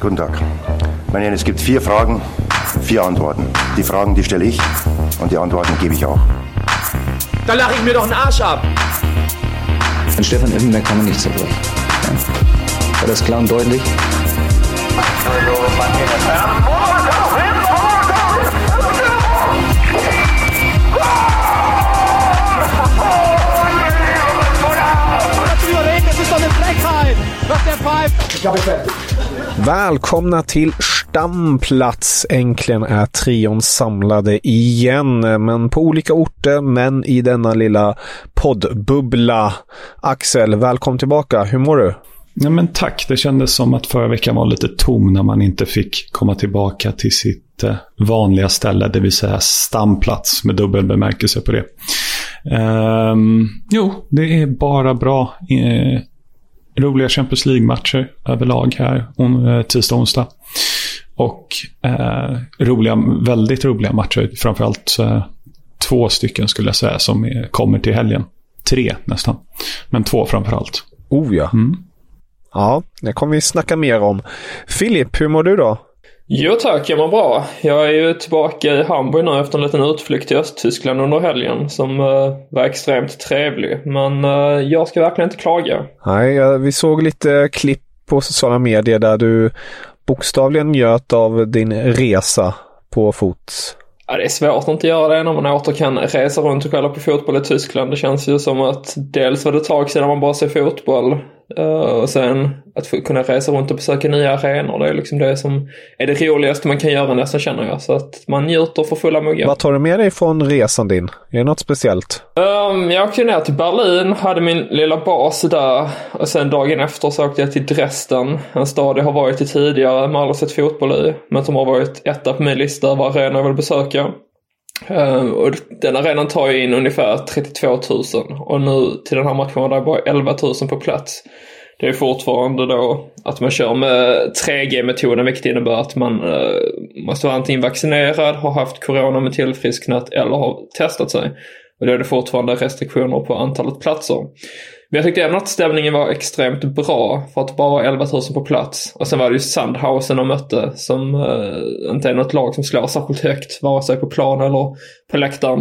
Guten Tag. Meine Herren, es gibt vier Fragen, vier Antworten. Die Fragen, die stelle ich und die Antworten gebe ich auch. Da lache ich mir doch einen Arsch ab. An Stefan Effenberg kann man nicht zerbrechen. Ja. War das klar und deutlich? Das ist doch eine Frechheit, was der pfeift. Ich habe fertig. Välkomna till Stamplats. Äntligen är trion samlade igen, men på olika orter, men i denna lilla poddbubbla. Axel, välkommen tillbaka. Hur mår du? Ja, men tack. Det kändes som att förra veckan var lite tom när man inte fick komma tillbaka till sitt eh, vanliga ställe, det vill säga stamplats med dubbel bemärkelse på det. Um, jo, det är bara bra. Eh, roliga Champions League-matcher överlag här on, eh, tisdag och onsdag. Och eh, roliga, väldigt roliga matcher. Framförallt eh, två stycken skulle jag säga som är, kommer till helgen. Tre nästan. Men två framförallt. Oh ja. Mm. Ja, det kommer vi snacka mer om. Filip, hur mår du då? Jo tack, jag mår bra. Jag är ju tillbaka i Hamburg nu efter en liten utflykt till Östtyskland under helgen som uh, var extremt trevlig. Men uh, jag ska verkligen inte klaga. Nej, vi såg lite klipp på sociala medier där du bokstavligen njöt av din resa på fot. Ja, det är svårt att inte göra det när man åter kan resa runt och kolla på fotboll i Tyskland. Det känns ju som att dels var det ett tag sedan man bara ser fotboll och sen att kunna resa runt och besöka nya arenor. Det är liksom det som är det roligaste man kan göra nästan känner jag. Så att man njuter för fulla muggar. Vad tar du med dig från resan din? Är det något speciellt? Um, jag åkte ner till Berlin, hade min lilla bas där. Och sen dagen efter så åkte jag till Dresden. En stad jag har varit i tidigare, men aldrig sett fotboll i. Men som har varit etta på min lista över arenor jag vill besöka. Uh, och den arenan tar ju in ungefär 32 000 och nu till den här matchen var det bara 11 000 på plats. Det är fortfarande då att man kör med 3G-metoden vilket innebär att man uh, måste vara antingen vaccinerad, ha haft corona med tillfrisknat eller har testat sig. Och då är det fortfarande restriktioner på antalet platser. Men jag tyckte även att stämningen var extremt bra för att bara 11 000 på plats. Och sen var det ju Sandhausen de mötte som eh, inte är något lag som slår särskilt högt vare sig på plan eller på läktaren.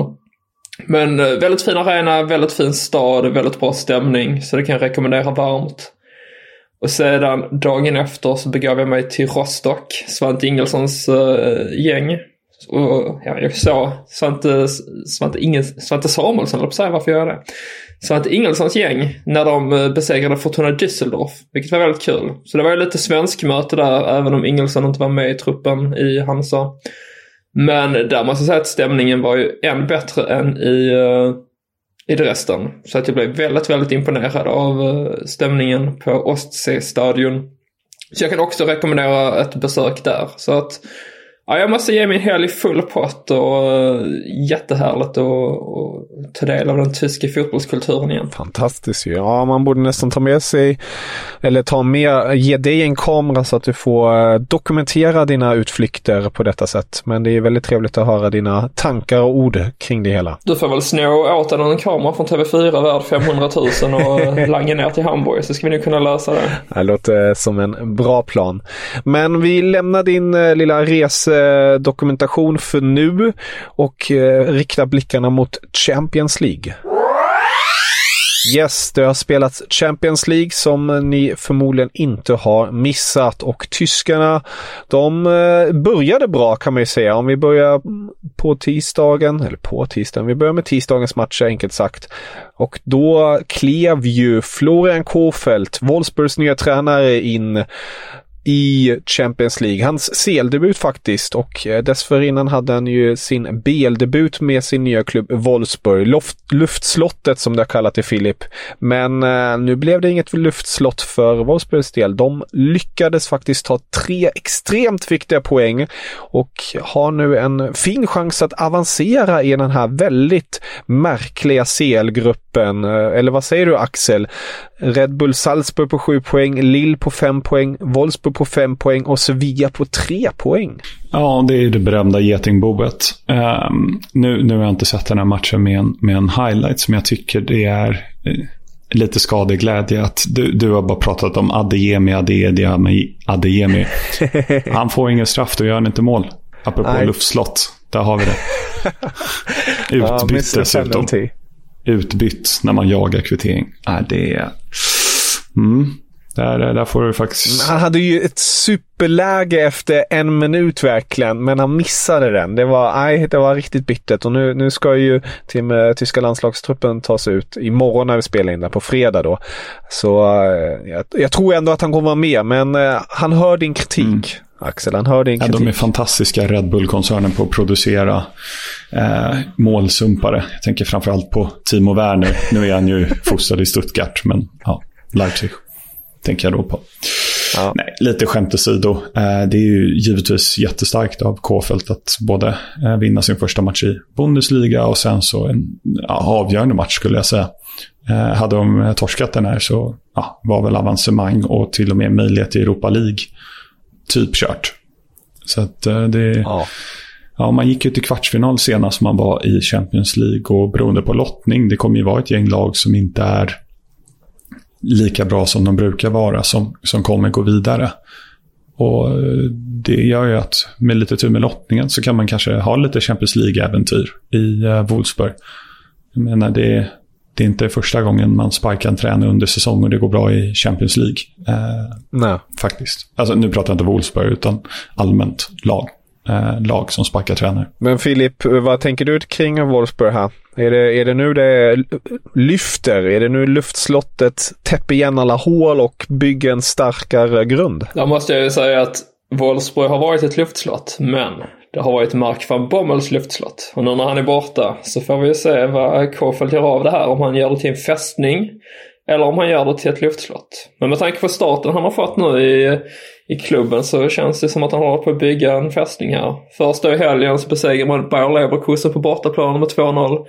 Men eh, väldigt fin arena, väldigt fin stad, väldigt bra stämning så det kan jag rekommendera varmt. Och sedan dagen efter så begav jag mig till Rostock, Svante Ingelssons eh, gäng. Och ja, jag såg Svante, Svante, Inge, Svante Samuelsson, eller på säga varför jag gör det. Så att Ingelssons gäng när de eh, besegrade Fortuna Düsseldorf. Vilket var väldigt kul. Så det var ju lite svensk möte där, även om Ingelsson inte var med i truppen i Hansa. Men där måste jag säga att stämningen var ju än bättre än i, eh, i Dresden. Så att jag blev väldigt, väldigt imponerad av eh, stämningen på Ostsee-stadion. Så jag kan också rekommendera ett besök där. Så att Ja, jag måste ge min helg full pott och uh, jättehärligt att och ta del av den tyska fotbollskulturen igen. Fantastiskt ju. Ja, man borde nästan ta med sig, eller ta med, ge dig en kamera så att du får uh, dokumentera dina utflykter på detta sätt. Men det är väldigt trevligt att höra dina tankar och ord kring det hela. Du får väl snå åt dig en kamera från TV4 värd 500 000 och langa ner till Hamburg så ska vi nog kunna lösa det. Det låter som en bra plan. Men vi lämnar din uh, lilla resa Eh, dokumentation för nu och eh, rikta blickarna mot Champions League. Yes, det har spelats Champions League som ni förmodligen inte har missat och tyskarna de eh, började bra kan man ju säga. Om vi börjar på tisdagen, eller på tisdagen, vi börjar med tisdagens matcher enkelt sagt. Och då klev ju Florian Kofeld, Wolfsburgs nya tränare, in i Champions League. Hans CL-debut faktiskt och eh, dessförinnan hade han ju sin BL-debut med sin nya klubb Wolfsburg. Luft, luftslottet som det har kallat det Filip. Men eh, nu blev det inget luftslott för Wolfsburgs del. De lyckades faktiskt ta tre extremt viktiga poäng och har nu en fin chans att avancera i den här väldigt märkliga CL-gruppen. Eh, eller vad säger du Axel? Red Bull Salzburg på 7 poäng, Lille på 5 poäng, Wolfsburg på 5 poäng och Sevilla på 3 poäng. Ja, det är det berömda getingboet. Um, nu, nu har jag inte sett den här matchen med en, med en highlights, men jag tycker det är eh, lite skadeglädje att du, du har bara pratat om Adeyemi, Adeyemi, Adeyemi. Han får ingen straff, då gör han inte mål. Apropå Nej. luftslott. Där har vi det. Utbytt ja, dessutom. Utbytt när man jagar kvittering. Nej, det är... Mm. Där, där får du faktiskt... Han hade ju ett superläge efter en minut verkligen, men han missade den. Det var, nej, det var riktigt bittert och nu, nu ska ju till med tyska landslagstruppen tas ut imorgon när vi spelar in den på fredag då. Så uh, jag, jag, tror ändå att han kommer vara med, men han hör din kritik. Mm. Axel, han hör din kritik. Ja, de är fantastiska, Red Bull-koncernen, på att producera eh, målsumpare. Jag tänker framförallt på Timo Werner. Nu är han ju fostrad i Stuttgart, men ja, Leipzig tänker jag då på. Ja. Nej, lite skämt åsido. Eh, det är ju givetvis jättestarkt av Kofelt att både eh, vinna sin första match i Bundesliga och sen så en avgörande match skulle jag säga. Eh, hade de torskat den här så ja, var väl avancemang och till och med möjlighet till Europa League typ kört. Så att det... Ja. Ja, man gick ju till kvartsfinal senast man var i Champions League och beroende på lottning, det kommer ju vara ett gäng lag som inte är lika bra som de brukar vara som, som kommer gå vidare. Och Det gör ju att med lite tur med lottningen så kan man kanske ha lite Champions League-äventyr i uh, Wolfsburg. Jag menar, det, det är inte första gången man sparkar en tränare under säsong och det går bra i Champions League. Uh, Nej. Faktiskt. Alltså, nu pratar jag inte Wolfsburg utan allmänt lag eh, lag som sparkar tränare. Men Filip, vad tänker du kring Wolfsburg här? Är det, är det nu det lyfter? Är det nu luftslottet täpper igen alla hål och bygger en starkare grund? Där måste jag ju säga att Wolfsburg har varit ett luftslott, men det har varit Mark van Bommels luftslott. Och nu när han är borta så får vi se vad Kofeld gör av det här. Om han gör det till en fästning eller om han gör det till ett luftslott. Men med tanke på starten han har fått nu i, i klubben så känns det som att han håller på att bygga en fästning här. Första i helgen så besegrar man Bayer Leverkusen på bortaplan med 2-0.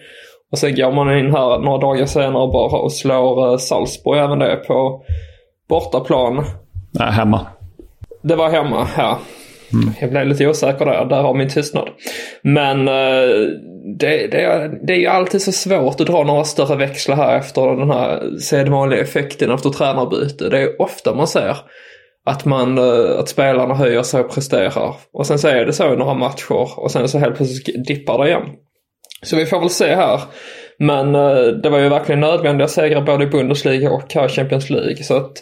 Och sen går man in här några dagar senare bara och slår eh, Salzburg även det på bortaplan. Nej, hemma. Det var hemma, ja. Mm. Jag blev lite osäker där, där har min tystnad. Men eh, det, det, det är ju alltid så svårt att dra några större växlar här efter den här sedvanliga effekten efter tränarbyte. Det är ofta man ser att, man, eh, att spelarna höjer sig och presterar. Och sen så är det så i några matcher och sen så helt plötsligt dippar det igen. Så vi får väl se här. Men eh, det var ju verkligen nödvändiga segrar både i Bundesliga och här i Champions League. Så att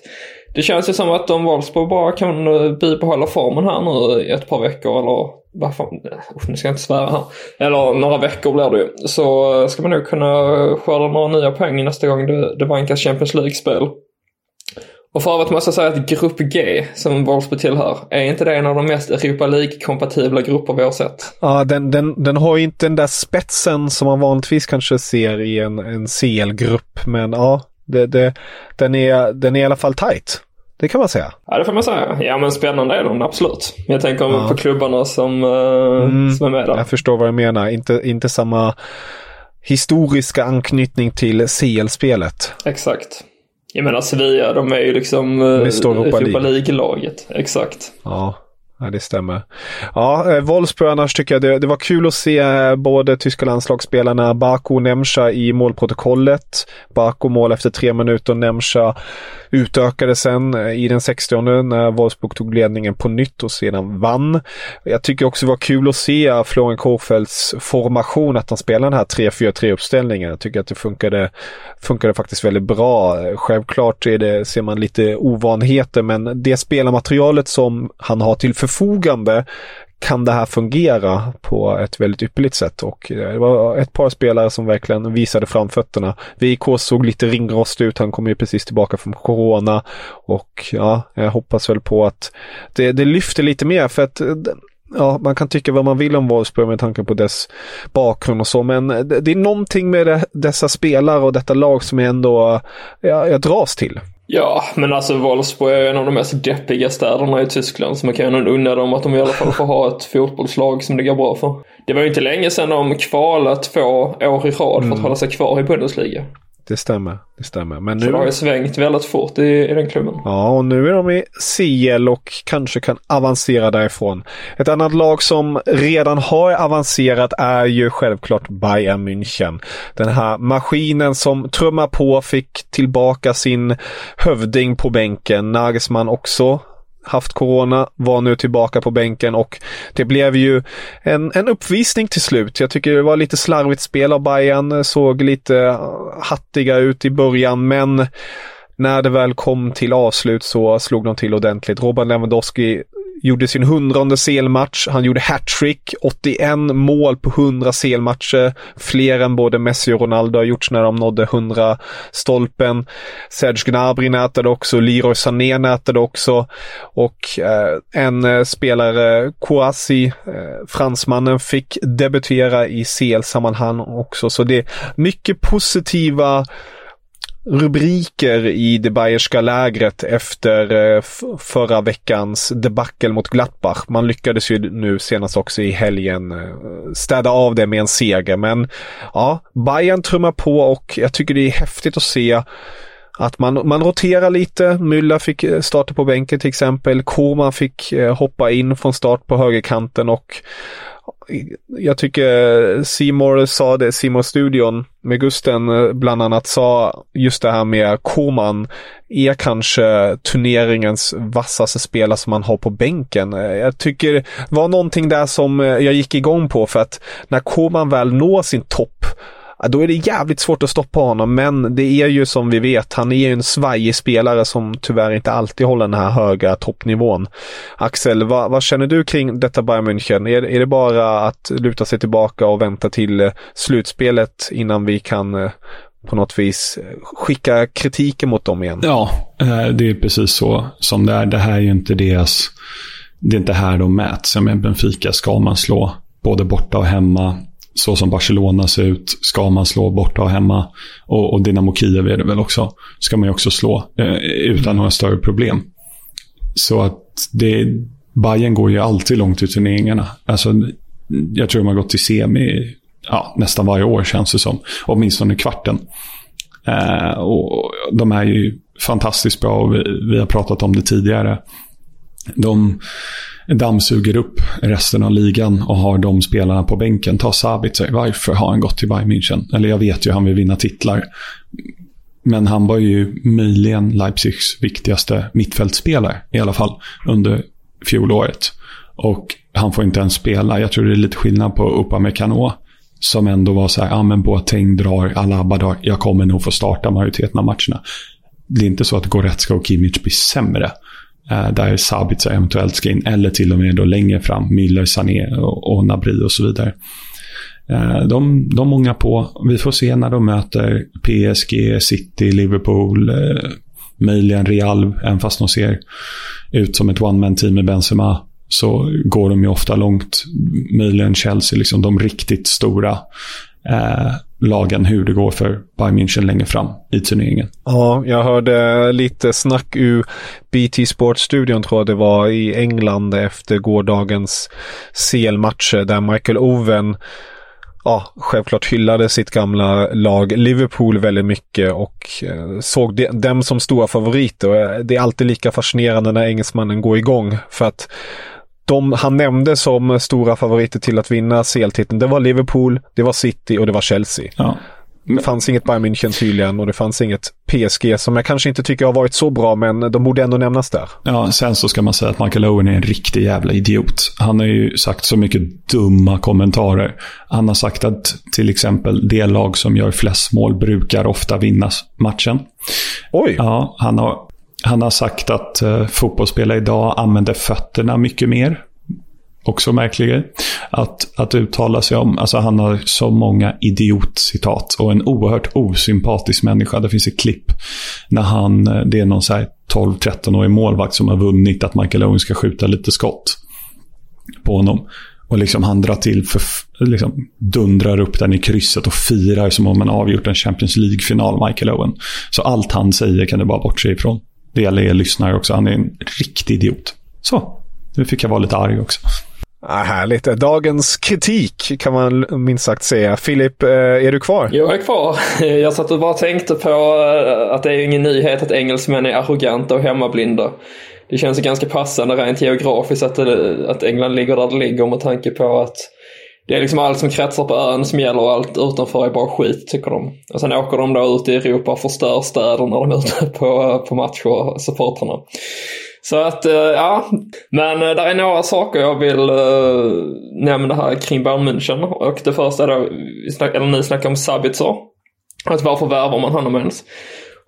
det känns ju som att om Wolfsburg bara kan eh, bibehålla formen här nu i ett par veckor eller vad fan, nu ska jag inte svära här. Eller några veckor blir det ju. Så ska man nog kunna skörda några nya poäng nästa gång det, det vankas Champions League-spel. Och för övrigt måste jag säga att Grupp G, som Wolfsburg tillhör, är inte det en av de mest Europa League-kompatibla grupper vi har sett? Ja, den, den, den har ju inte den där spetsen som man vanligtvis kanske ser i en, en CL-grupp, men ja, det, det, den, är, den är i alla fall tight. Det kan man säga. Ja, det får man säga. Ja, men spännande är den absolut. Jag tänker ja. på klubbarna som, uh, mm, som är med där. Jag förstår vad du menar. Inte, inte samma historiska anknytning till CL-spelet. Exakt. Jag menar Sevilla, de är ju liksom uh, Europa League-laget. Exakt. Ja. Ja, det stämmer. Ja, eh, Wolfsburg annars tycker jag det, det, var kul att se eh, både tyska landslagsspelarna Baku och Nemcha i målprotokollet. Baku mål efter tre minuter och Nemcha utökade sen eh, i den 60 när Wolfsburg tog ledningen på nytt och sedan vann. Jag tycker också det var kul att se Florian Kohfeldts formation, att han spelar den här 3-4-3 uppställningen. Jag tycker att det funkade, funkade faktiskt väldigt bra. Självklart är det, ser man lite ovanheter men det spelarmaterialet som han har till förfogande kan det här fungera på ett väldigt ypperligt sätt. Och eh, det var ett par spelare som verkligen visade framfötterna. VIK såg lite ringrostig ut, han kom ju precis tillbaka från Corona. Och ja, jag hoppas väl på att det, det lyfter lite mer för att eh, ja, man kan tycka vad man vill om Wolfsburg med tanke på dess bakgrund och så, men eh, det, är någonting med det, dessa spelare och detta lag som jag ändå ja, jag dras till. Ja, men alltså Wolfsburg är en av de mest deppiga städerna i Tyskland så man kan ju unna dem att de i alla fall får ha ett fotbollslag som det går bra för. Det var ju inte länge sedan de kvalade två år i rad för att mm. hålla sig kvar i Bundesliga det stämmer. Det stämmer. Men nu... Så det har ju svängt väldigt fort i, i den klubben. Ja, och nu är de i CL och kanske kan avancera därifrån. Ett annat lag som redan har avancerat är ju självklart Bayern München. Den här maskinen som trummar på fick tillbaka sin hövding på bänken. Nagelsmann också haft corona, var nu tillbaka på bänken och det blev ju en, en uppvisning till slut. Jag tycker det var lite slarvigt spel av Bayern, såg lite eh, hattiga ut i början men när det väl kom till avslut så slog de till ordentligt. Robert Lewandowski gjorde sin hundrade CL-match. Han gjorde hattrick, 81 mål på 100 CL-matcher. Fler än både Messi och Ronaldo har gjort när de nådde 100 stolpen. Serge Gnabry nätade också, Leroy Sané nätade också. Och eh, en eh, spelare, Kouassi, eh, fransmannen, fick debutera i CL-sammanhang också. Så det är mycket positiva rubriker i det bayerska lägret efter eh, förra veckans debacle mot Gladbach. Man lyckades ju nu senast också i helgen eh, städa av det med en seger. Men ja, Bayern trummar på och jag tycker det är häftigt att se att man, man roterar lite. Müller fick eh, starta på bänken till exempel. Koman fick hoppa in från start på högerkanten och jag tycker Seymour sa det, Seymour studion med Gusten eh, bland annat sa just det här med Koman är kanske turneringens vassaste spelare som man har på bänken. Eh, jag tycker det var någonting där som eh, jag gick igång på för att när Koman väl når sin topp då är det jävligt svårt att stoppa honom. Men det är ju som vi vet, han är ju en svajig spelare som tyvärr inte alltid håller den här höga toppnivån. Axel, vad, vad känner du kring detta Bayern München? Är, är det bara att luta sig tillbaka och vänta till eh, slutspelet innan vi kan eh, på något vis eh, skicka kritiken mot dem igen? Ja, det är precis så som det är. Det här är ju inte deras... Det är inte här de mäts. Med Benfica ska man slå både borta och hemma så som Barcelona ser ut ska man slå borta och hemma. Och, och Dynamo Kiev är det väl också. Ska man ju också slå eh, utan några större problem. Så att det, Bayern går ju alltid långt i turneringarna. Alltså, jag tror de har gått till semi ja, nästan varje år känns det som. Åtminstone kvarten. Eh, och de är ju fantastiskt bra och vi, vi har pratat om det tidigare. De dammsuger upp resten av ligan och har de spelarna på bänken. Ta Sabitzer. Varför har han gått till Bayern München? Eller jag vet ju, han vill vinna titlar. Men han var ju möjligen Leipzigs viktigaste mittfältspelare i alla fall under fjolåret. Och han får inte ens spela. Jag tror det är lite skillnad på Upamecano som ändå var så här, ja men Boateng drar, Alaba drar, jag kommer nog få starta majoriteten av matcherna. Det är inte så att Goretzka och Kimmich blir sämre. Eh, där Sabitzer eventuellt ska in, eller till och med då längre fram, Miller, Sané och, och Nabri och så vidare. Eh, de, de många på. Vi får se när de möter PSG, City, Liverpool, eh, möjligen Real, även fast de ser ut som ett one-man-team med Benzema så går de ju ofta långt. Möjligen Chelsea, liksom de riktigt stora lagen hur det går för Bayern München längre fram i turneringen. Ja, jag hörde lite snack ur BT Sports-studion tror jag det var i England efter gårdagens CL-matcher där Michael Owen ja, självklart hyllade sitt gamla lag Liverpool väldigt mycket och eh, såg dem som stora favoriter. Eh, det är alltid lika fascinerande när engelsmannen går igång för att de han nämnde som stora favoriter till att vinna CL-titeln, det var Liverpool, det var City och det var Chelsea. Ja. Det fanns inget Bayern München tydligen och det fanns inget PSG som jag kanske inte tycker har varit så bra men de borde ändå nämnas där. Ja, sen så ska man säga att Michael Owen är en riktig jävla idiot. Han har ju sagt så mycket dumma kommentarer. Han har sagt att till exempel det lag som gör flest mål brukar ofta vinna matchen. Oj! Ja, han har han har sagt att eh, fotbollsspelare idag använder fötterna mycket mer. också märklig grej. Att, att uttala sig om. Alltså han har så många idiotcitat och en oerhört osympatisk människa. Det finns ett klipp när han, eh, det är någon 12-13-årig målvakt som har vunnit att Michael Owen ska skjuta lite skott på honom. Och liksom han drar till, för, liksom dundrar upp den i krysset och firar som om han avgjort en Champions League-final, Michael Owen. Så allt han säger kan du bara bortse ifrån. Det gäller er lyssnare också. Han är en riktig idiot. Så, nu fick jag vara lite arg också. Ah, härligt. Dagens kritik kan man minst sagt säga. Filip, eh, är du kvar? Jag är kvar. Jag satt och bara tänkte på eh, att det är ingen nyhet att engelsmän är arroganta och hemmablinda. Det känns ganska passande rent geografiskt att, det, att England ligger där det ligger med tanke på att det är liksom allt som kretsar på ön som gäller och allt utanför är bara skit tycker de. Och sen åker de då ut i Europa och förstör städer när de är ute på, på matcher, supportrarna. Så att, eh, ja. Men eh, där är några saker jag vill uh, nämna här kring Bayern München. Och det första är då, eller ni snackar om Sabitzer. Att varför värvar man honom ens?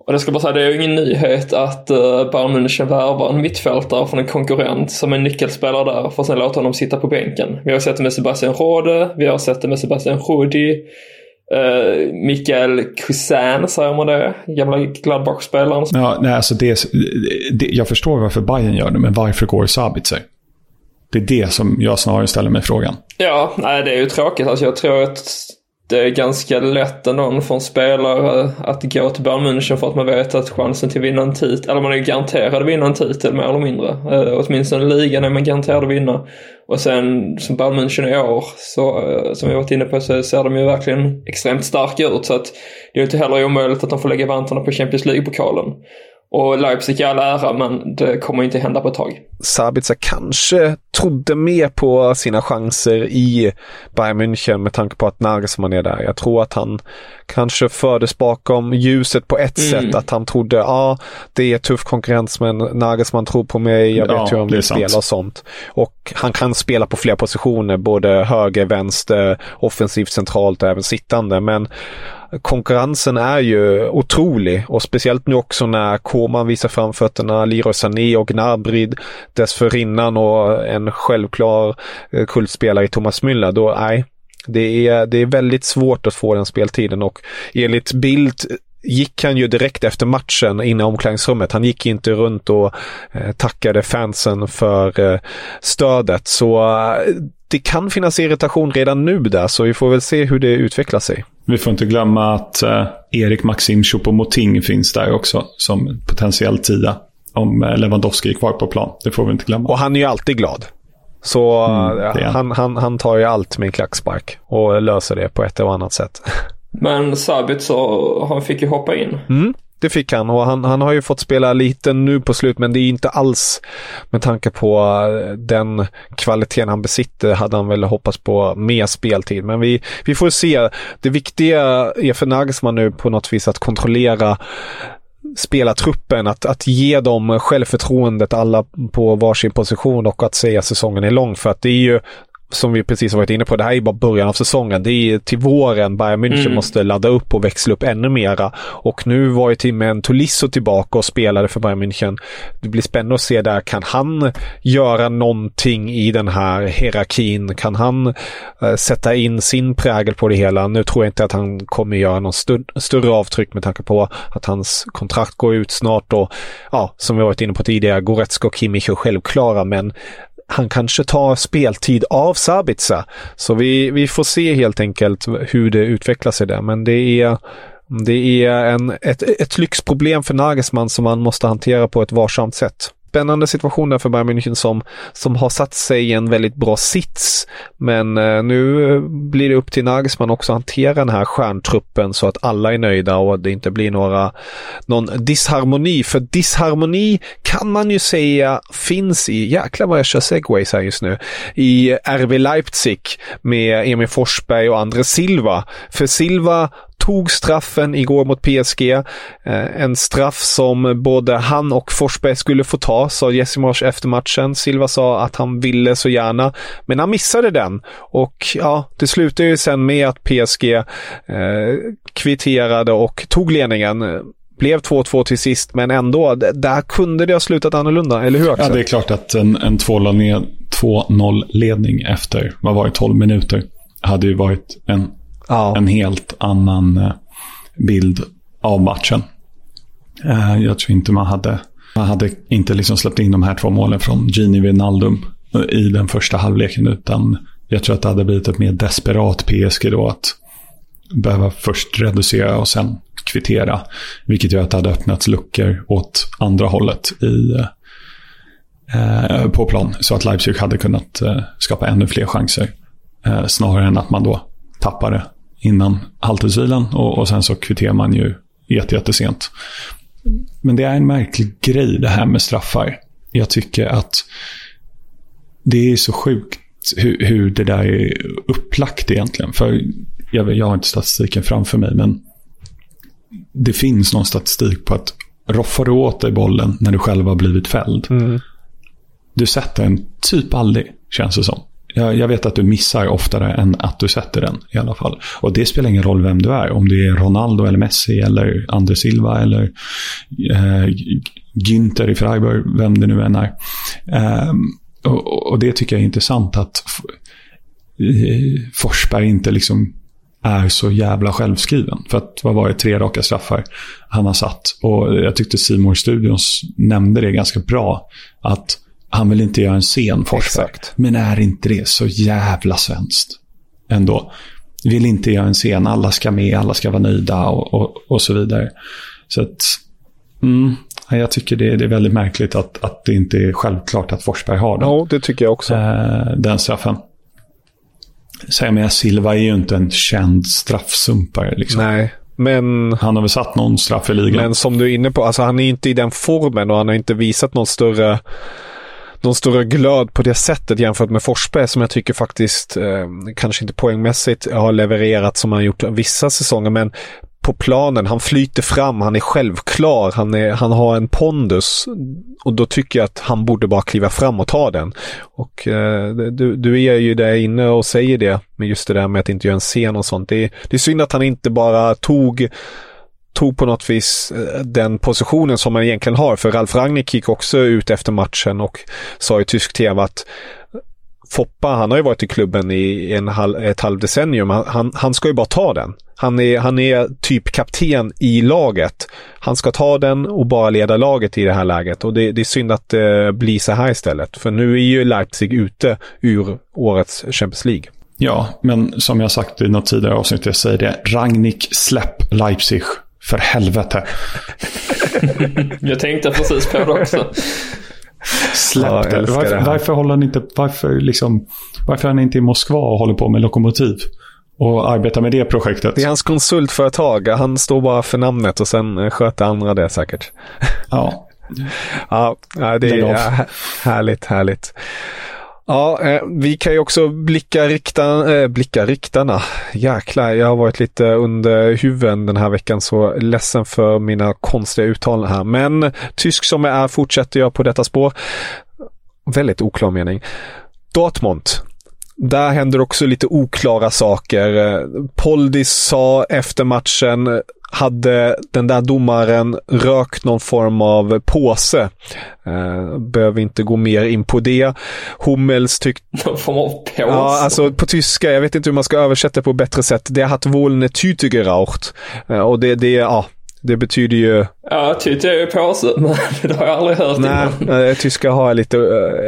Och det ska bara säga, det är ju ingen nyhet att uh, Bayern München värvar en mittfältare från en konkurrent som är nyckelspelare där för att sen låta honom sitta på bänken. Vi har sett det med Sebastian Rode, vi har sett det med Sebastian Rudi. Uh, Mikael Cousin, säger man det? Gamla Gladbach-spelaren. Ja, nej, alltså det, det, jag förstår varför Bayern gör det, men varför går Sabitzer? Det är det som jag snarare ställer mig frågan. Ja, nej det är ju tråkigt. Alltså jag tror att det är ganska lätt ändå för en spelare att gå till Bayern München för att man vet att chansen till att vinna en titel, eller man är ju garanterad att vinna en titel mer eller mindre. Eh, åtminstone ligan är man garanterad att vinna. Och sen som Bayern München i år, så, eh, som vi varit inne på, så ser de ju verkligen extremt starka ut. Så att det är inte heller omöjligt att de får lägga vantarna på Champions League-pokalen. Och Leipzig i all ära, men det kommer inte hända på ett tag. Sabitzer kanske trodde mer på sina chanser i Bayern München med tanke på att Nagelsmann är där. Jag tror att han kanske fördes bakom ljuset på ett mm. sätt. Att han trodde, ja, ah, det är tuff konkurrens men Nagelsmann tror på mig, jag vet ja, hur han vill spela och sånt. Och han kan spela på flera positioner, både höger, vänster, offensivt, centralt och även sittande. Men konkurrensen är ju otrolig och speciellt nu också när Koman visar framfötterna, Leroy Sané och Gnabry dessförinnan och en självklar eh, kultspelare i Thomas Müller. Då, nej, det är, det är väldigt svårt att få den speltiden och enligt Bildt gick han ju direkt efter matchen in i omklädningsrummet. Han gick inte runt och eh, tackade fansen för eh, stödet. Så eh, det kan finnas irritation redan nu där, så vi får väl se hur det utvecklar sig. Vi får inte glömma att eh, Erik Maxim Choupo-Moting finns där också som potentiell tia. Om eh, Lewandowski är kvar på plan. Det får vi inte glömma. Och han är ju alltid glad. Så mm, han, han, han tar ju allt med en klackspark och löser det på ett eller annat sätt. Men Sabitzer, han fick ju hoppa in. Mm det fick han och han, han har ju fått spela lite nu på slut men det är inte alls med tanke på eh, den kvaliteten han besitter hade han väl hoppats på mer speltid. Men vi, vi får se. Det viktiga är för Nagelsmann nu på något vis att kontrollera spelartruppen, att, att ge dem självförtroendet alla på varsin position och att säga att säsongen är lång. För att det är ju som vi precis har varit inne på, det här är bara början av säsongen. Det är till våren Bayern München mm. måste ladda upp och växla upp ännu mera. Och nu var ju till en Tolisso tillbaka och spelade för Bayern München. Det blir spännande att se där, kan han göra någonting i den här hierarkin? Kan han äh, sätta in sin prägel på det hela? Nu tror jag inte att han kommer göra någon st större avtryck med tanke på att hans kontrakt går ut snart och ja, som vi varit inne på tidigare, Goretzka och Kimmich är självklara, men han kanske tar speltid av Sabitza. Så vi, vi får se helt enkelt hur det utvecklar sig där. Men det är, det är en, ett, ett lyxproblem för Nagelsmann som man måste hantera på ett varsamt sätt spännande situation där för Bayern München som, som har satt sig i en väldigt bra sits. Men eh, nu eh, blir det upp till Nagelsmann också att hantera den här stjärntruppen så att alla är nöjda och det inte blir några, någon disharmoni. För disharmoni kan man ju säga finns i, jäklar vad jag kör segways här just nu, i RB Leipzig med Emil Forsberg och André Silva. För Silva tog straffen igår mot PSG. Eh, en straff som både han och Forsberg skulle få ta, sa Jesse efter matchen. Silva sa att han ville så gärna, men han missade den. Och ja, det slutade ju sen med att PSG eh, kvitterade och tog ledningen blev 2-2 till sist, men ändå, där kunde det ha slutat annorlunda, eller hur Axel? Ja, det är klart att en, en 2-0 ledning efter, vad var det, 12 minuter. Hade ju varit en, Ja. en helt annan eh, bild av matchen. Eh, jag tror inte man hade, man hade inte liksom släppt in de här två målen från Gini Wijnaldum eh, i den första halvleken. Utan jag tror att det hade blivit ett mer desperat PSG då. Att behöva först reducera och sen kvittera. Vilket gör att det hade öppnats luckor åt andra hållet i, eh, på plan. Så att Leipzig hade kunnat eh, skapa ännu fler chanser. Eh, snarare än att man då tappade innan halvtidsvilan och, och sen så kvitterar man ju jätte, jättesent. Men det är en märklig grej det här med straffar. Jag tycker att det är så sjukt hur, hur det där är upplagt egentligen. För jag, jag har inte statistiken framför mig, men det finns någon statistik på att roffar du åt dig bollen när du själv har blivit fälld. Du sätter den typ aldrig, känns det som. Jag, jag vet att du missar oftare än att du sätter den i alla fall. Och det spelar ingen roll vem du är. Om du är Ronaldo eller Messi eller André Silva eller eh, Günther i Freiburg, vem det nu än är. Eh, och, och det tycker jag är intressant att eh, Forsberg inte liksom är så jävla självskriven. För att vad var det, tre raka straffar han har satt. Och jag tyckte Simon Studios nämnde det ganska bra. Att han vill inte göra en scen, Forsberg. Exakt. Men är inte det så jävla svenskt? Ändå. Vill inte göra en scen, alla ska med, alla ska vara nöjda och, och, och så vidare. Så att, mm, jag tycker det, det är väldigt märkligt att, att det inte är självklart att Forsberg har den Ja, det tycker jag också. eh, den straffen. Säger Silva är ju inte en känd straffsumpare. Liksom. Nej, men... Han har väl satt någon straff i ligan. Men som du är inne på, alltså han är inte i den formen och han har inte visat någon större någon större glöd på det sättet jämfört med Forsberg som jag tycker faktiskt, eh, kanske inte poängmässigt, har levererat som han gjort vissa säsonger, men på planen, han flyter fram, han är självklar, han, är, han har en pondus och då tycker jag att han borde bara kliva fram och ta den. Och eh, du, du är ju där inne och säger det, med just det där med att inte göra en scen och sånt. Det, är- det är synd att han inte bara tog tog på något vis eh, den positionen som man egentligen har. För Ralf Rangnick gick också ut efter matchen och sa i tysk tv att Foppa, han har ju varit i klubben i en halv, ett halvdecennium. Han, han, han ska ju bara ta den. Han är, han är typ kapten i laget. Han ska ta den och bara leda laget i det här läget. Och det, det är synd att eh, det blir så här istället. För nu är ju Leipzig ute ur årets Champions League. Ja, men som jag sagt i något tidigare avsnitt, jag säger det. Ragnik, släpp Leipzig. För helvete. Jag tänkte precis på det också. Släpp Ja, det. Varför, det varför håller han inte... Varför, liksom, varför är han inte i Moskva och håller på med Lokomotiv? Och arbetar med det projektet? Det är hans konsultföretag. Han står bara för namnet och sen eh, sköter andra det säkert. Ja. Ja, det är härligt, härligt. Ja, eh, vi kan ju också blicka, rikta, eh, blicka riktarna. Jäklar, jag har varit lite under huven den här veckan så ledsen för mina konstiga uttal här. Men tysk som jag är fortsätter jag på detta spår. Väldigt oklar mening. Dortmund. Där händer också lite oklara saker. Eh, Poldis sa efter matchen, hade den där domaren rökt någon form av påse? Eh, behöver inte gå mer in på det. Hummels tyckte Någon form av påse. Ja, alltså på tyska, jag vet inte hur man ska översätta på bättre sätt. Det hat wohl eine Tüte geraucht. Eh, Och det, det, ja, det betyder ju Ja, jag är ju påse, men det har jag aldrig hört Nej, innan. eh, tyska har lite,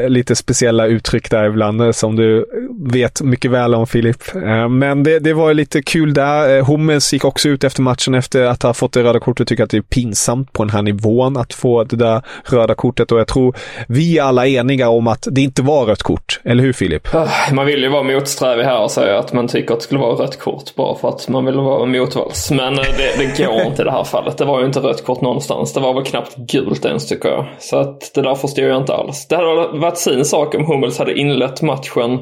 eh, lite speciella uttryck där ibland eh, som du vet mycket väl om Filip. Eh, Men det, det var lite kul där. Hummels gick också ut efter matchen efter att ha fått det röda kortet och tycker att det är pinsamt på den här nivån att få det där röda kortet och jag tror vi är alla eniga om att det inte var rött kort. Eller hur Filip? Ah, Man vill ju vara motsträvig här och säga att man tycker att det skulle vara rött kort bara för att man vill vara motvalls. Men det, det går inte i det här fallet. Det var ju inte rött kort någonstans. Det var väl knappt gult ens tycker jag. Så att det där förstår jag inte alls. Det hade varit sin sak om Hummels hade inlett matchen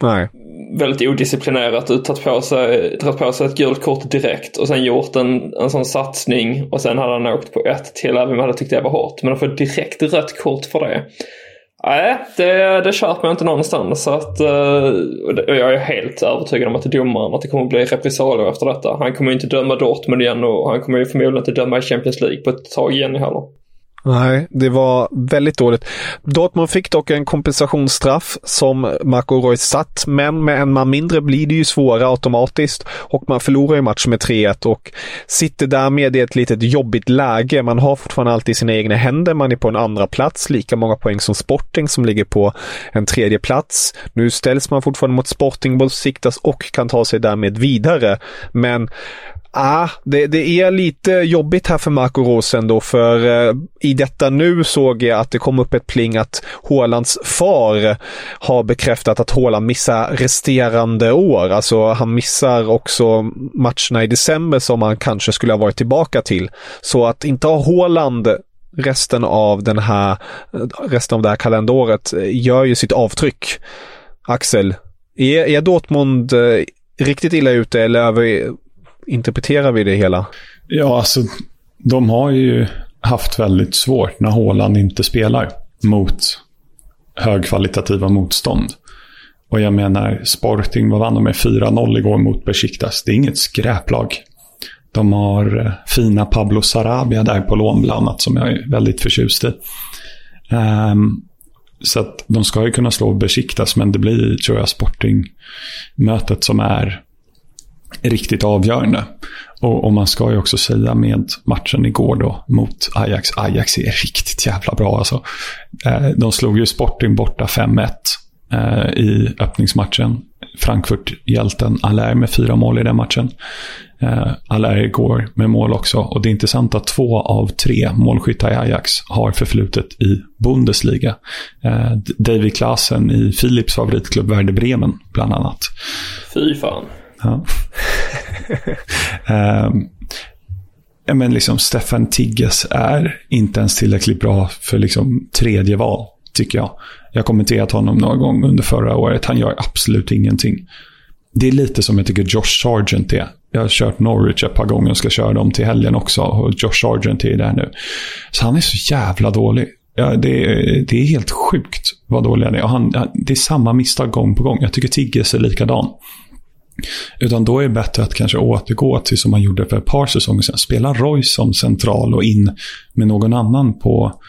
Nej. väldigt odisciplinerat och tagit på sig, dragit på sig ett gult kort direkt och sen gjort en, en sån satsning och sen hade han åkt på ett till även om jag hade tyckt det var hårt. Men att få direkt rött kort för det. Nej, det, det köper jag inte någonstans. Så att, eh, och jag är helt övertygad om att domaren, att det kommer bli repressalier efter detta. Han kommer ju inte döma Dortmund igen och han kommer ju förmodligen inte döma i Champions League på ett tag igen heller. Nej, det var väldigt dåligt. Dortmund fick dock en kompensationsstraff som Marco Reus satt, men med en man mindre blir det ju svårare automatiskt och man förlorar ju matchen med 3-1 och sitter därmed i ett litet jobbigt läge. Man har fortfarande alltid sina egna händer. Man är på en andra plats, lika många poäng som Sporting som ligger på en tredje plats. Nu ställs man fortfarande mot Sporting, siktas och kan ta sig därmed vidare. Men Ah, det, det är lite jobbigt här för Marco Rosen då, för eh, i detta nu såg jag att det kom upp ett pling att Hålands far har bekräftat att Håland missar resterande år. Alltså han missar också matcherna i december som han kanske skulle ha varit tillbaka till. Så att inte ha Håland resten av den här, resten av det här kalenderåret eh, gör ju sitt avtryck. Axel, är, är Dortmund eh, riktigt illa ute eller över, interpreterar vi det hela? Ja, alltså de har ju haft väldigt svårt när Håland inte spelar mot högkvalitativa motstånd. Och jag menar, Sporting, vad vann de med? 4-0 igår mot Besiktas. Det är inget skräplag. De har eh, fina Pablo Sarabia där på lån bland annat, som jag är väldigt förtjust i. Um, så att de ska ju kunna slå Besiktas, men det blir, tror jag, Sporting-mötet som är riktigt avgörande. Och, och, man ska ju också säga med matchen igår då mot Ajax. Ajax är riktigt jävla bra alltså. Eh, de slog ju Sporting borta 5-1 eh, i öppningsmatchen. Frankfurt-hjälten Allaire med fyra mål i den matchen. Eh, Allaire går med mål också. Och det är intressant att två av tre målskyttar i Ajax har förflutet i Bundesliga. David Klaasen i Philips favoritklubb Werder Bremen, bland annat. Fy fan. Ja. um, men liksom Stefan Tigges är inte ens tillräckligt bra för liksom tredje val, tycker jag. Jag har kommenterat honom några gånger under förra året. Han gör absolut ingenting. Det är lite som jag tycker Josh Sargent är. Jag har kört Norwich ett par gånger och ska köra dem till helgen också. Och Josh Sargent är där nu. Så han är så jävla dålig. Ja, det, är, det är helt sjukt vad dålig han är. Och han, det är samma misstag gång på gång. Jag tycker Tigges är likadan. Utan då är det bättre att kanske återgå till som man gjorde för ett par säsonger sedan. Spela Roy som central och in med någon annan på,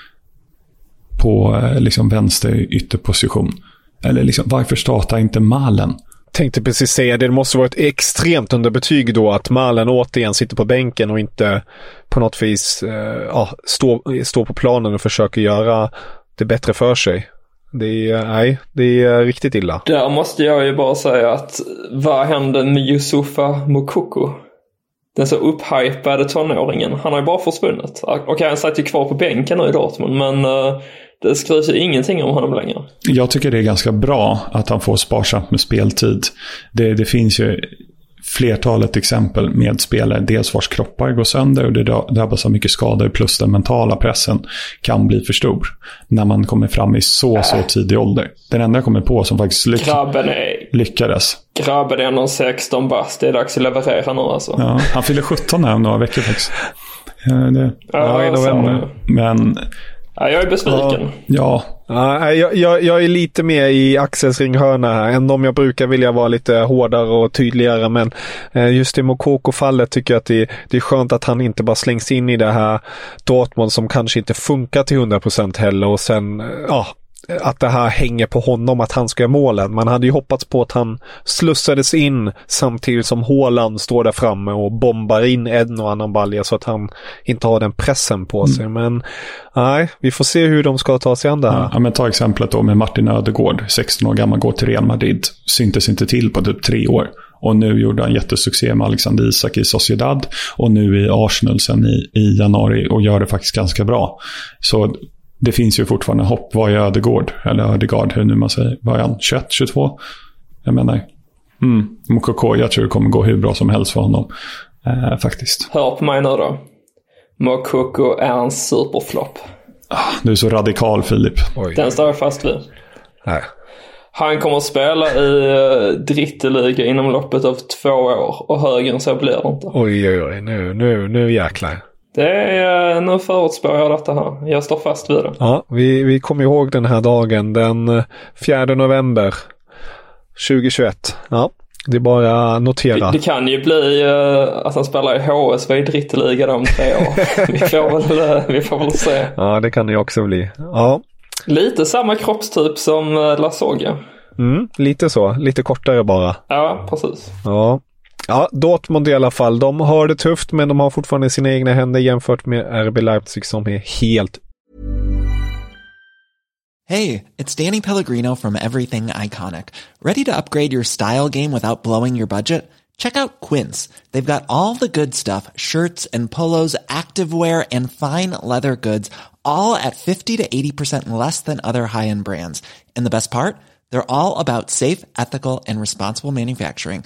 på eh, liksom vänster ytterposition. Eller liksom, varför startar inte Malen? Tänkte precis säga det. Det måste vara ett extremt underbetyg då att Malen återigen sitter på bänken och inte på något vis eh, ja, står stå på planen och försöker göra det bättre för sig. Det är, nej, det är riktigt illa. Där måste jag ju bara säga att vad hände med Yusufa Mokoko? Den så upphypade tonåringen. Han har ju bara försvunnit. Okej, han satt ju kvar på bänken nu i Dortmund, men uh, det skrivs ju ingenting om honom längre. Jag tycker det är ganska bra att han får sparsamt med speltid. Det, det finns ju flertalet exempel med spelare, dels vars kroppar går sönder och det drabbas av mycket skador, plus den mentala pressen kan bli för stor när man kommer fram i så, så äh. tidig ålder. Den enda jag kommer på som faktiskt lyck grabben är, lyckades. Grabben är någon 16 bast, det är dags att leverera nu alltså. Ja, han fyller 17 här om några veckor faktiskt. Det, ja, i november. Men Ja, jag är besviken. Ja. ja jag, jag, jag, är lite mer i Axels ringhörna här än om jag brukar vilja vara lite hårdare och tydligare. Men eh, just i Mokoko-fallet tycker jag att det, det, är skönt att han inte bara slängs in i det här Dortmund som kanske inte funkar till 100% heller och sen, eh, ja, att det här hänger på honom, att han ska göra målen. Man hade ju hoppats på att han slussades in samtidigt som Håland står där framme och bombar in en och annan balja så att han inte har den pressen på sig. Mm. Men nej, vi får se hur de ska ta sig an det här. Ja, men ta exemplet då med Martin Ödegård, 16 år gammal, går till Real Madrid. Syntes inte till på typ tre år. Och nu gjorde han jättesuccé med Alexander Isak i Sociedad. Och nu i Arsenal sen i, i januari och gör det faktiskt ganska bra. Så det finns ju fortfarande hopp. Vad är Ödegård? Eller Ödegard, hur nu man säger. Vad är han? 21, 22? Jag menar, mm, Mokoko, jag tror det kommer gå hur bra som helst för honom. Eh, faktiskt. Hör på mig nu då. Mokoko är en superflopp. Ah, du är så radikal Filip. Oj. Den står jag fast vid. Nej. Han kommer att spela i uh, Dritteliga inom loppet av två år och högre än så blir det inte. Oj, oj, oj. Nu, nu, nu jäklar. Det är, nu förutspår jag detta här. Jag står fast vid det. Ja, vi, vi kommer ihåg den här dagen den 4 november 2021. Ja, Det är bara notera. Det, det kan ju bli uh, att han spelar i HSV i drittliga om tre år. vi, får väl, uh, vi får väl se. Ja, det kan det ju också bli. Ja. Lite samma kroppstyp som Lasogga. Mm, lite så. Lite kortare bara. Ja, precis. Ja. Ja, Dortmund i alla fall. De har det tufft men de har fortfarande sina egna händer jämfört med RB Leipzig som är helt Hej, det är Danny Pellegrino from Everything Iconic. Ready to upgrade your style game without blowing your budget? Check out Quince. They've got all the good stuff, shirts and polos, activewear and fine leather goods, all at 50 to 80% less than other high-end brands. And the best part? They're all about safe, ethical and responsible manufacturing.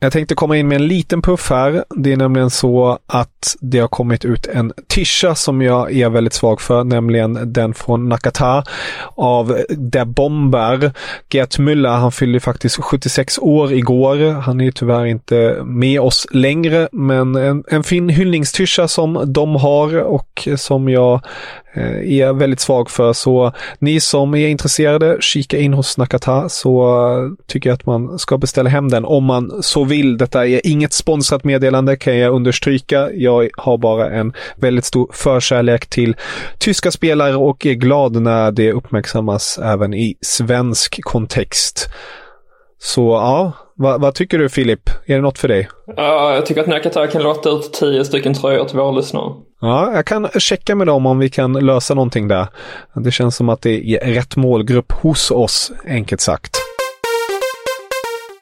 Jag tänkte komma in med en liten puff här. Det är nämligen så att det har kommit ut en tisha som jag är väldigt svag för, nämligen den från Nakata av De Bomber. Gert Müller, han fyllde faktiskt 76 år igår. Han är tyvärr inte med oss längre, men en, en fin hyllningstisha som de har och som jag Eh, är jag väldigt svag för. Så ni som är intresserade, kika in hos Nakata så tycker jag att man ska beställa hem den om man så vill. Detta är inget sponsrat meddelande kan jag understryka. Jag har bara en väldigt stor förkärlek till tyska spelare och är glad när det uppmärksammas även i svensk kontext. Så ja, vad, vad tycker du Filip? Är det något för dig? Ja, jag tycker att Nakata kan låta ut tio stycken tröjor till våra lyssnare. Ja, jag kan checka med dem om vi kan lösa någonting där. Det känns som att det är rätt målgrupp hos oss, enkelt sagt.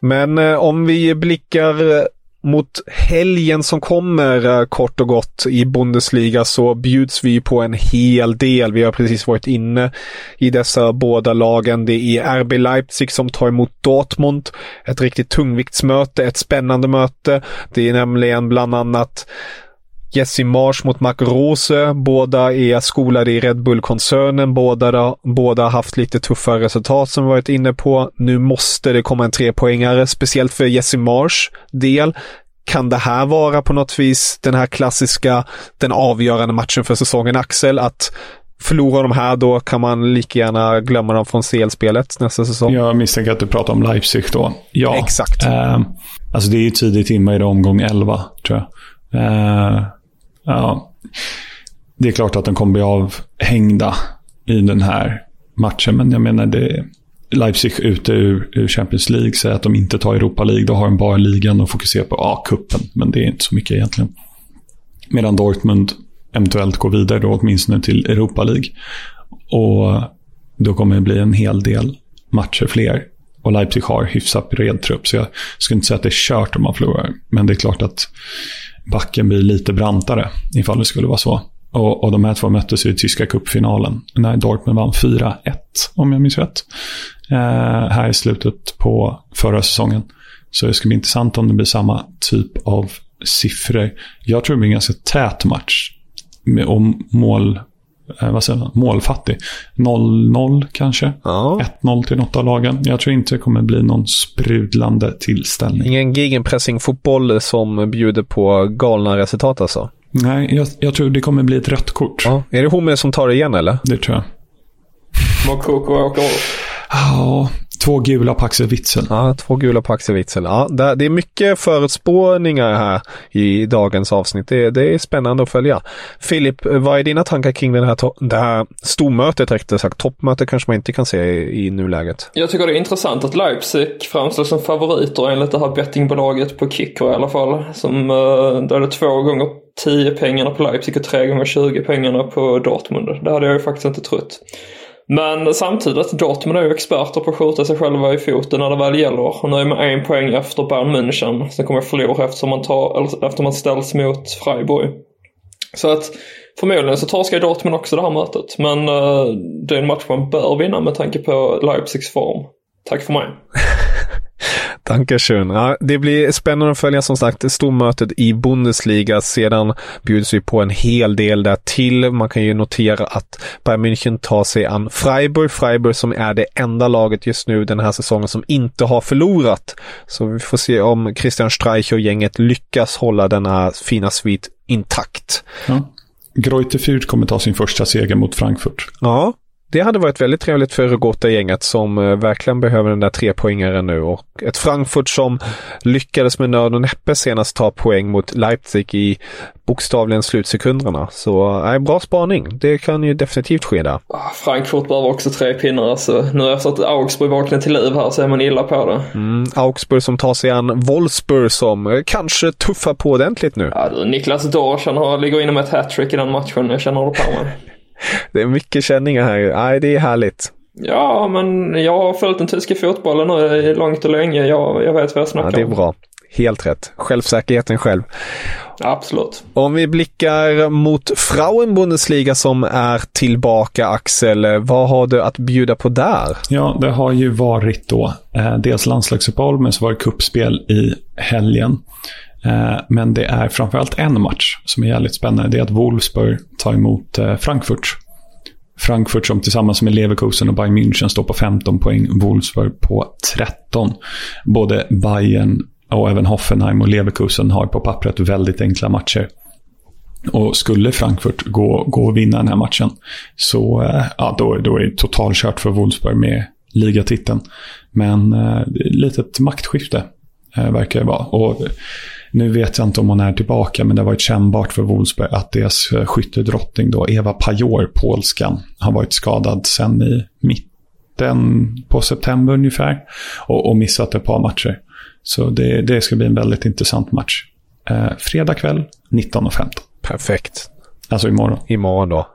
Men eh, om vi blickar eh, mot helgen som kommer eh, kort och gott i Bundesliga så bjuds vi på en hel del. Vi har precis varit inne i dessa båda lagen. Det är RB Leipzig som tar emot Dortmund. Ett riktigt tungviktsmöte, ett spännande möte. Det är nämligen bland annat Jesse Marsh mot Mark Rose. Båda är skolade i Red Bull-koncernen. Båda, båda har haft lite tuffare resultat som vi varit inne på. Nu måste det komma en trepoängare, speciellt för Jesse Marsh del. Kan det här vara på något vis den här klassiska, den avgörande matchen för säsongen, Axel? Att Förlorar de här då kan man lika gärna glömma dem från CL-spelet nästa säsong. Jag misstänker att du pratar om Leipzig då. Ja. Exakt. Eh, alltså det är ju tidigt in i omgång 11, tror jag. Eh, ja. Det är klart att de kommer bli avhängda i den här matchen, men jag menar det Leipzig ute ur, ur, Champions League säger att de inte tar Europa League. Då har de bara ligan och fokuserar på A-cupen. Men det är inte så mycket egentligen. Medan Dortmund eventuellt går vidare då åtminstone till Europa League. Och då kommer det bli en hel del matcher fler. Och Leipzig har hyfsat bred trupp, så jag skulle inte säga att det är kört om man förlorar. Men det är klart att backen blir lite brantare ifall det skulle vara så. Och, och de här två möttes i tyska cupfinalen när Dortmund vann 4-1, om jag minns rätt. Eh, här i slutet på förra säsongen. Så det ska bli intressant om det blir samma typ av siffror. Jag tror det blir en ganska tät match. Med, om mål, eh, vad säger man, målfattig. 0-0 kanske. Ja. 1-0 till något av lagen. Jag tror inte det kommer bli någon sprudlande tillställning. Ingen gegenpressing-fotboll som bjuder på galna resultat alltså? Nej, jag, jag, tror det kommer bli ett rött kort. Ja. Är det Hummel som tar det igen eller? Det tror jag. Mokoko åker Ja, två gula på Axel Witzel. Ja, två gula på Axel Witzel. Ja, det är mycket förutspårningar här i dagens avsnitt. Det, det är spännande att följa. Filip, vad är dina tankar kring den här det här stormötet, rättare sagt? Toppmöte kanske man inte kan se i, i nuläget. Jag tycker det är intressant att Leipzig framstår som favoriter enligt det här bettingbolaget på Kicker i alla fall. Som, där det är två gånger 10 pengarna på Leipzig och tre gånger 20 pengarna på Dortmund. Det hade jag ju faktiskt inte trott. Men samtidigt, Dortmund är ju experter på att skjuta sig själva i foten när det väl gäller. Och nu är man en poäng efter Bayern München. Sen kommer jag förlora eftersom man, tar, efter man ställs mot Freiburg. Så att förmodligen så torskar Dortmund också det här mötet. Men uh, det är en match man bör vinna med tanke på Leipzigs form. Tack för mig. Dankeschön. Ja, det blir spännande att följa som sagt stormötet i Bundesliga. Sedan bjuds vi på en hel del där till. Man kan ju notera att Bayern München tar sig an Freiburg. Freiburg som är det enda laget just nu den här säsongen som inte har förlorat. Så vi får se om Christian Streich och gänget lyckas hålla denna fina svit intakt. Ja. Greuther Fürth kommer ta sin första seger mot Frankfurt. Ja, det hade varit väldigt trevligt för Rogota-gänget som eh, verkligen behöver den där trepoängaren nu och ett Frankfurt som lyckades med nöd och näppe senast ta poäng mot Leipzig i bokstavligen slutsekunderna. Så nej, bra spaning. Det kan ju definitivt ske där. Ah, Frankfurt behöver också tre pinnar alltså. Nu efter att Augsburg vaknade till liv här så är man illa på det. Mm, Augsburg som tar sig an Wolfsburg som eh, kanske tuffar på ordentligt nu. Ja du, Niklas Dorsen har, ligger inne med ett hattrick i den matchen. Jag känner det på mig. Det är mycket känningar här. Nej, det är härligt. Ja, men jag har följt den tyska fotbollen nu långt och länge. Jag, jag vet vad jag snackar om. Ja, det är bra. Helt rätt. Självsäkerheten själv. Absolut. Om vi blickar mot Frauen-Bundesliga som är tillbaka, Axel. Vad har du att bjuda på där? Ja, det har ju varit då eh, dels landslagsuppehåll, men så var det kuppspel i helgen. Eh, men det är framförallt en match som är jävligt spännande. Det är att Wolfsburg tar emot eh, Frankfurt. Frankfurt som tillsammans med Leverkusen och Bayern München står på 15 poäng. Wolfsburg på 13. Både Bayern och även Hoffenheim och Leverkusen har på pappret väldigt enkla matcher. Och skulle Frankfurt gå, gå och vinna den här matchen så eh, ja, då, då är det totalkört för Wolfsburg med ligatiteln. Men eh, litet maktskifte eh, verkar det vara. Och nu vet jag inte om hon är tillbaka, men det har varit kännbart för Wolfsburg att deras eh, skyttedrottning då, Eva Pajor, polskan, har varit skadad sedan i mitten på september ungefär. Och, och missat ett par matcher. Så det, det ska bli en väldigt intressant match. Eh, fredag kväll 19.15. Perfekt. Alltså imorgon. Imorgon då.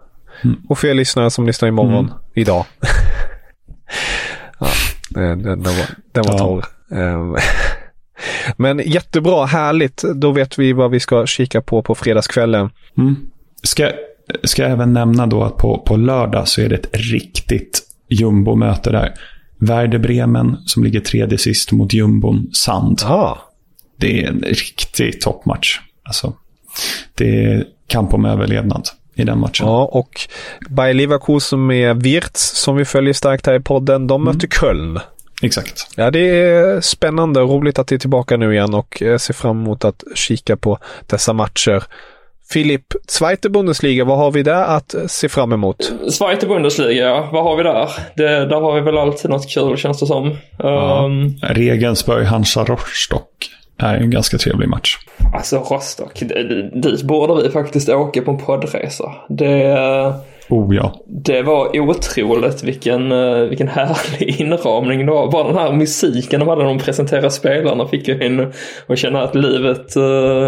Mm. Och för er lyssnare som lyssnar imorgon, mm. idag. ja, den, den, var, den var ja. torr. Men jättebra, härligt. Då vet vi vad vi ska kika på på fredagskvällen. Mm. Ska, ska jag även nämna då att på, på lördag så är det ett riktigt jumbomöte där. Werder Bremen som ligger tredje sist mot jumbon Sand. Ah. Det är en riktig toppmatch. Alltså, det är kamp om överlevnad i den matchen. Ja, och Bayer Leverkusen med Wirtz som vi följer starkt här i podden, de mm. möter Köln. Exakt. Ja, det är spännande och roligt att det är tillbaka nu igen och jag ser fram emot att kika på dessa matcher. Filip, Zweite Bundesliga, vad har vi där att se fram emot? Zweite Bundesliga, ja. Vad har vi där? Det, där har vi väl alltid något kul känns det som. Ja. Um, Regensburg, Hansa Rostock är en ganska trevlig match. Alltså Rostock, dit borde vi faktiskt åka på en poddresa. Det Oh ja. Det var otroligt vilken, eh, vilken härlig inramning det var. Bara den här musiken de hade när de presenterade spelarna fick ju en att känna att livet eh,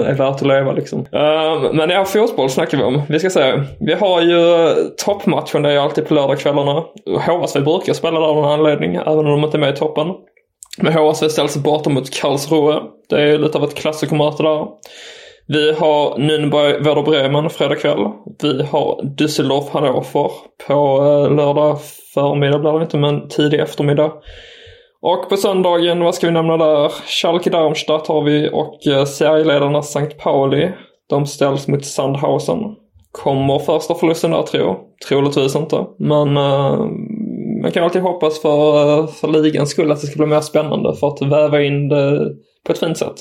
är värt att leva liksom. Eh, men ja, fotboll snackar vi om. Vi ska se. Vi har ju toppmatchen, det är alltid på lördagskvällarna. HSV brukar spela där av någon anledning, även om de inte är med i toppen. Men HSV ställs borta mot Karlsruhe. Det är lite av ett klassikermöte där. Vi har Nürnberg, Werder Bremen fredag kväll. Vi har Düsseldorf, Hannover på eh, lördag förmiddag blir det inte, men tidig eftermiddag. Och på söndagen, vad ska vi nämna där? Schalke Darmstadt har vi och eh, serieledarna St. Pauli. De ställs mot Sandhausen. Kommer första förlusten där tror jag. Troligtvis inte. Men uh, man kan alltid hoppas för, för ligans skull att det ska bli mer spännande för att väva in det på ett fint sätt.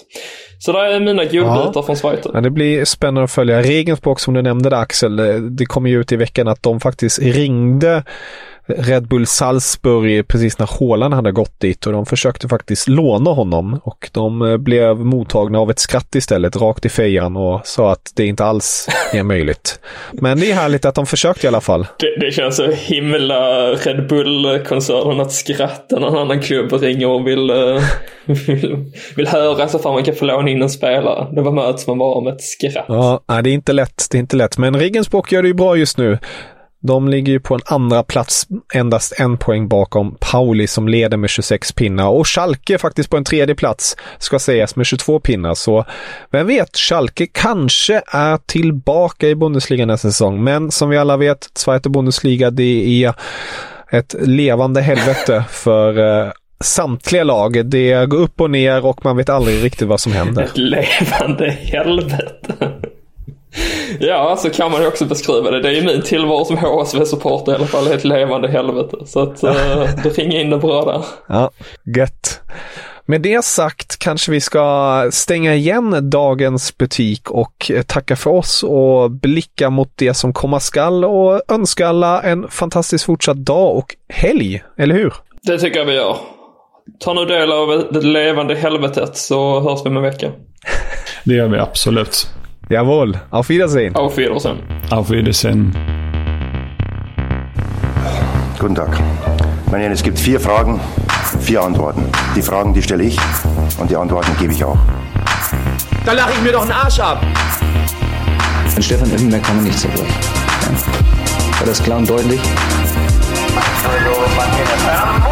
Så det är mina godbitar ja. från Schweiz. Ja, det blir spännande att följa. Regensburg som du nämnde där Axel, det kom ju ut i veckan att de faktiskt ringde Red Bull Salzburg precis när Haaland hade gått dit och de försökte faktiskt låna honom och de eh, blev mottagna av ett skratt istället rakt i fejan och sa att det inte alls är möjligt. Men det är härligt att de försökte i alla fall. Det, det känns så himla Red Bull-koncernen att skratta när en annan klubb ringer och vill, eh, vill, vill höra så fan man kan få låna in en spelare. Det var möts man bara med ett skratt. Ja, det är inte lätt. Det är inte lätt. Men Regensburg gör det ju bra just nu. De ligger ju på en andra plats endast en poäng bakom Pauli som leder med 26 pinnar och Schalke faktiskt på en tredje plats ska sägas med 22 pinnar. Så vem vet, Schalke kanske är tillbaka i Bundesliga nästa säsong. Men som vi alla vet, Zweite Bundesliga det är ett levande helvete för eh, samtliga lag. Det går upp och ner och man vet aldrig riktigt vad som händer. Ett levande helvete. Ja, så kan man ju också beskriva det. Det är ju min tillvaro som HSV-supporter i alla fall, ett levande helvete. Så att uh, du ringer in det bra där. Ja, gött. Med det sagt kanske vi ska stänga igen dagens butik och tacka för oss och blicka mot det som komma skall och önska alla en fantastisk fortsatt dag och helg, eller hur? Det tycker jag vi gör. Ta nu del av det levande helvetet så hörs vi om en vecka. Det gör vi absolut. Jawohl. Auf Wiedersehen. Auf Wiedersehen. Auf Wiedersehen. Guten Tag. Meine Herren, es gibt vier Fragen, vier Antworten. Die Fragen, die stelle ich und die Antworten gebe ich auch. Da lache ich mir doch einen Arsch ab. An Stefan Effenberg kann man nicht zerbrechen. Ja. War das klar und deutlich? Das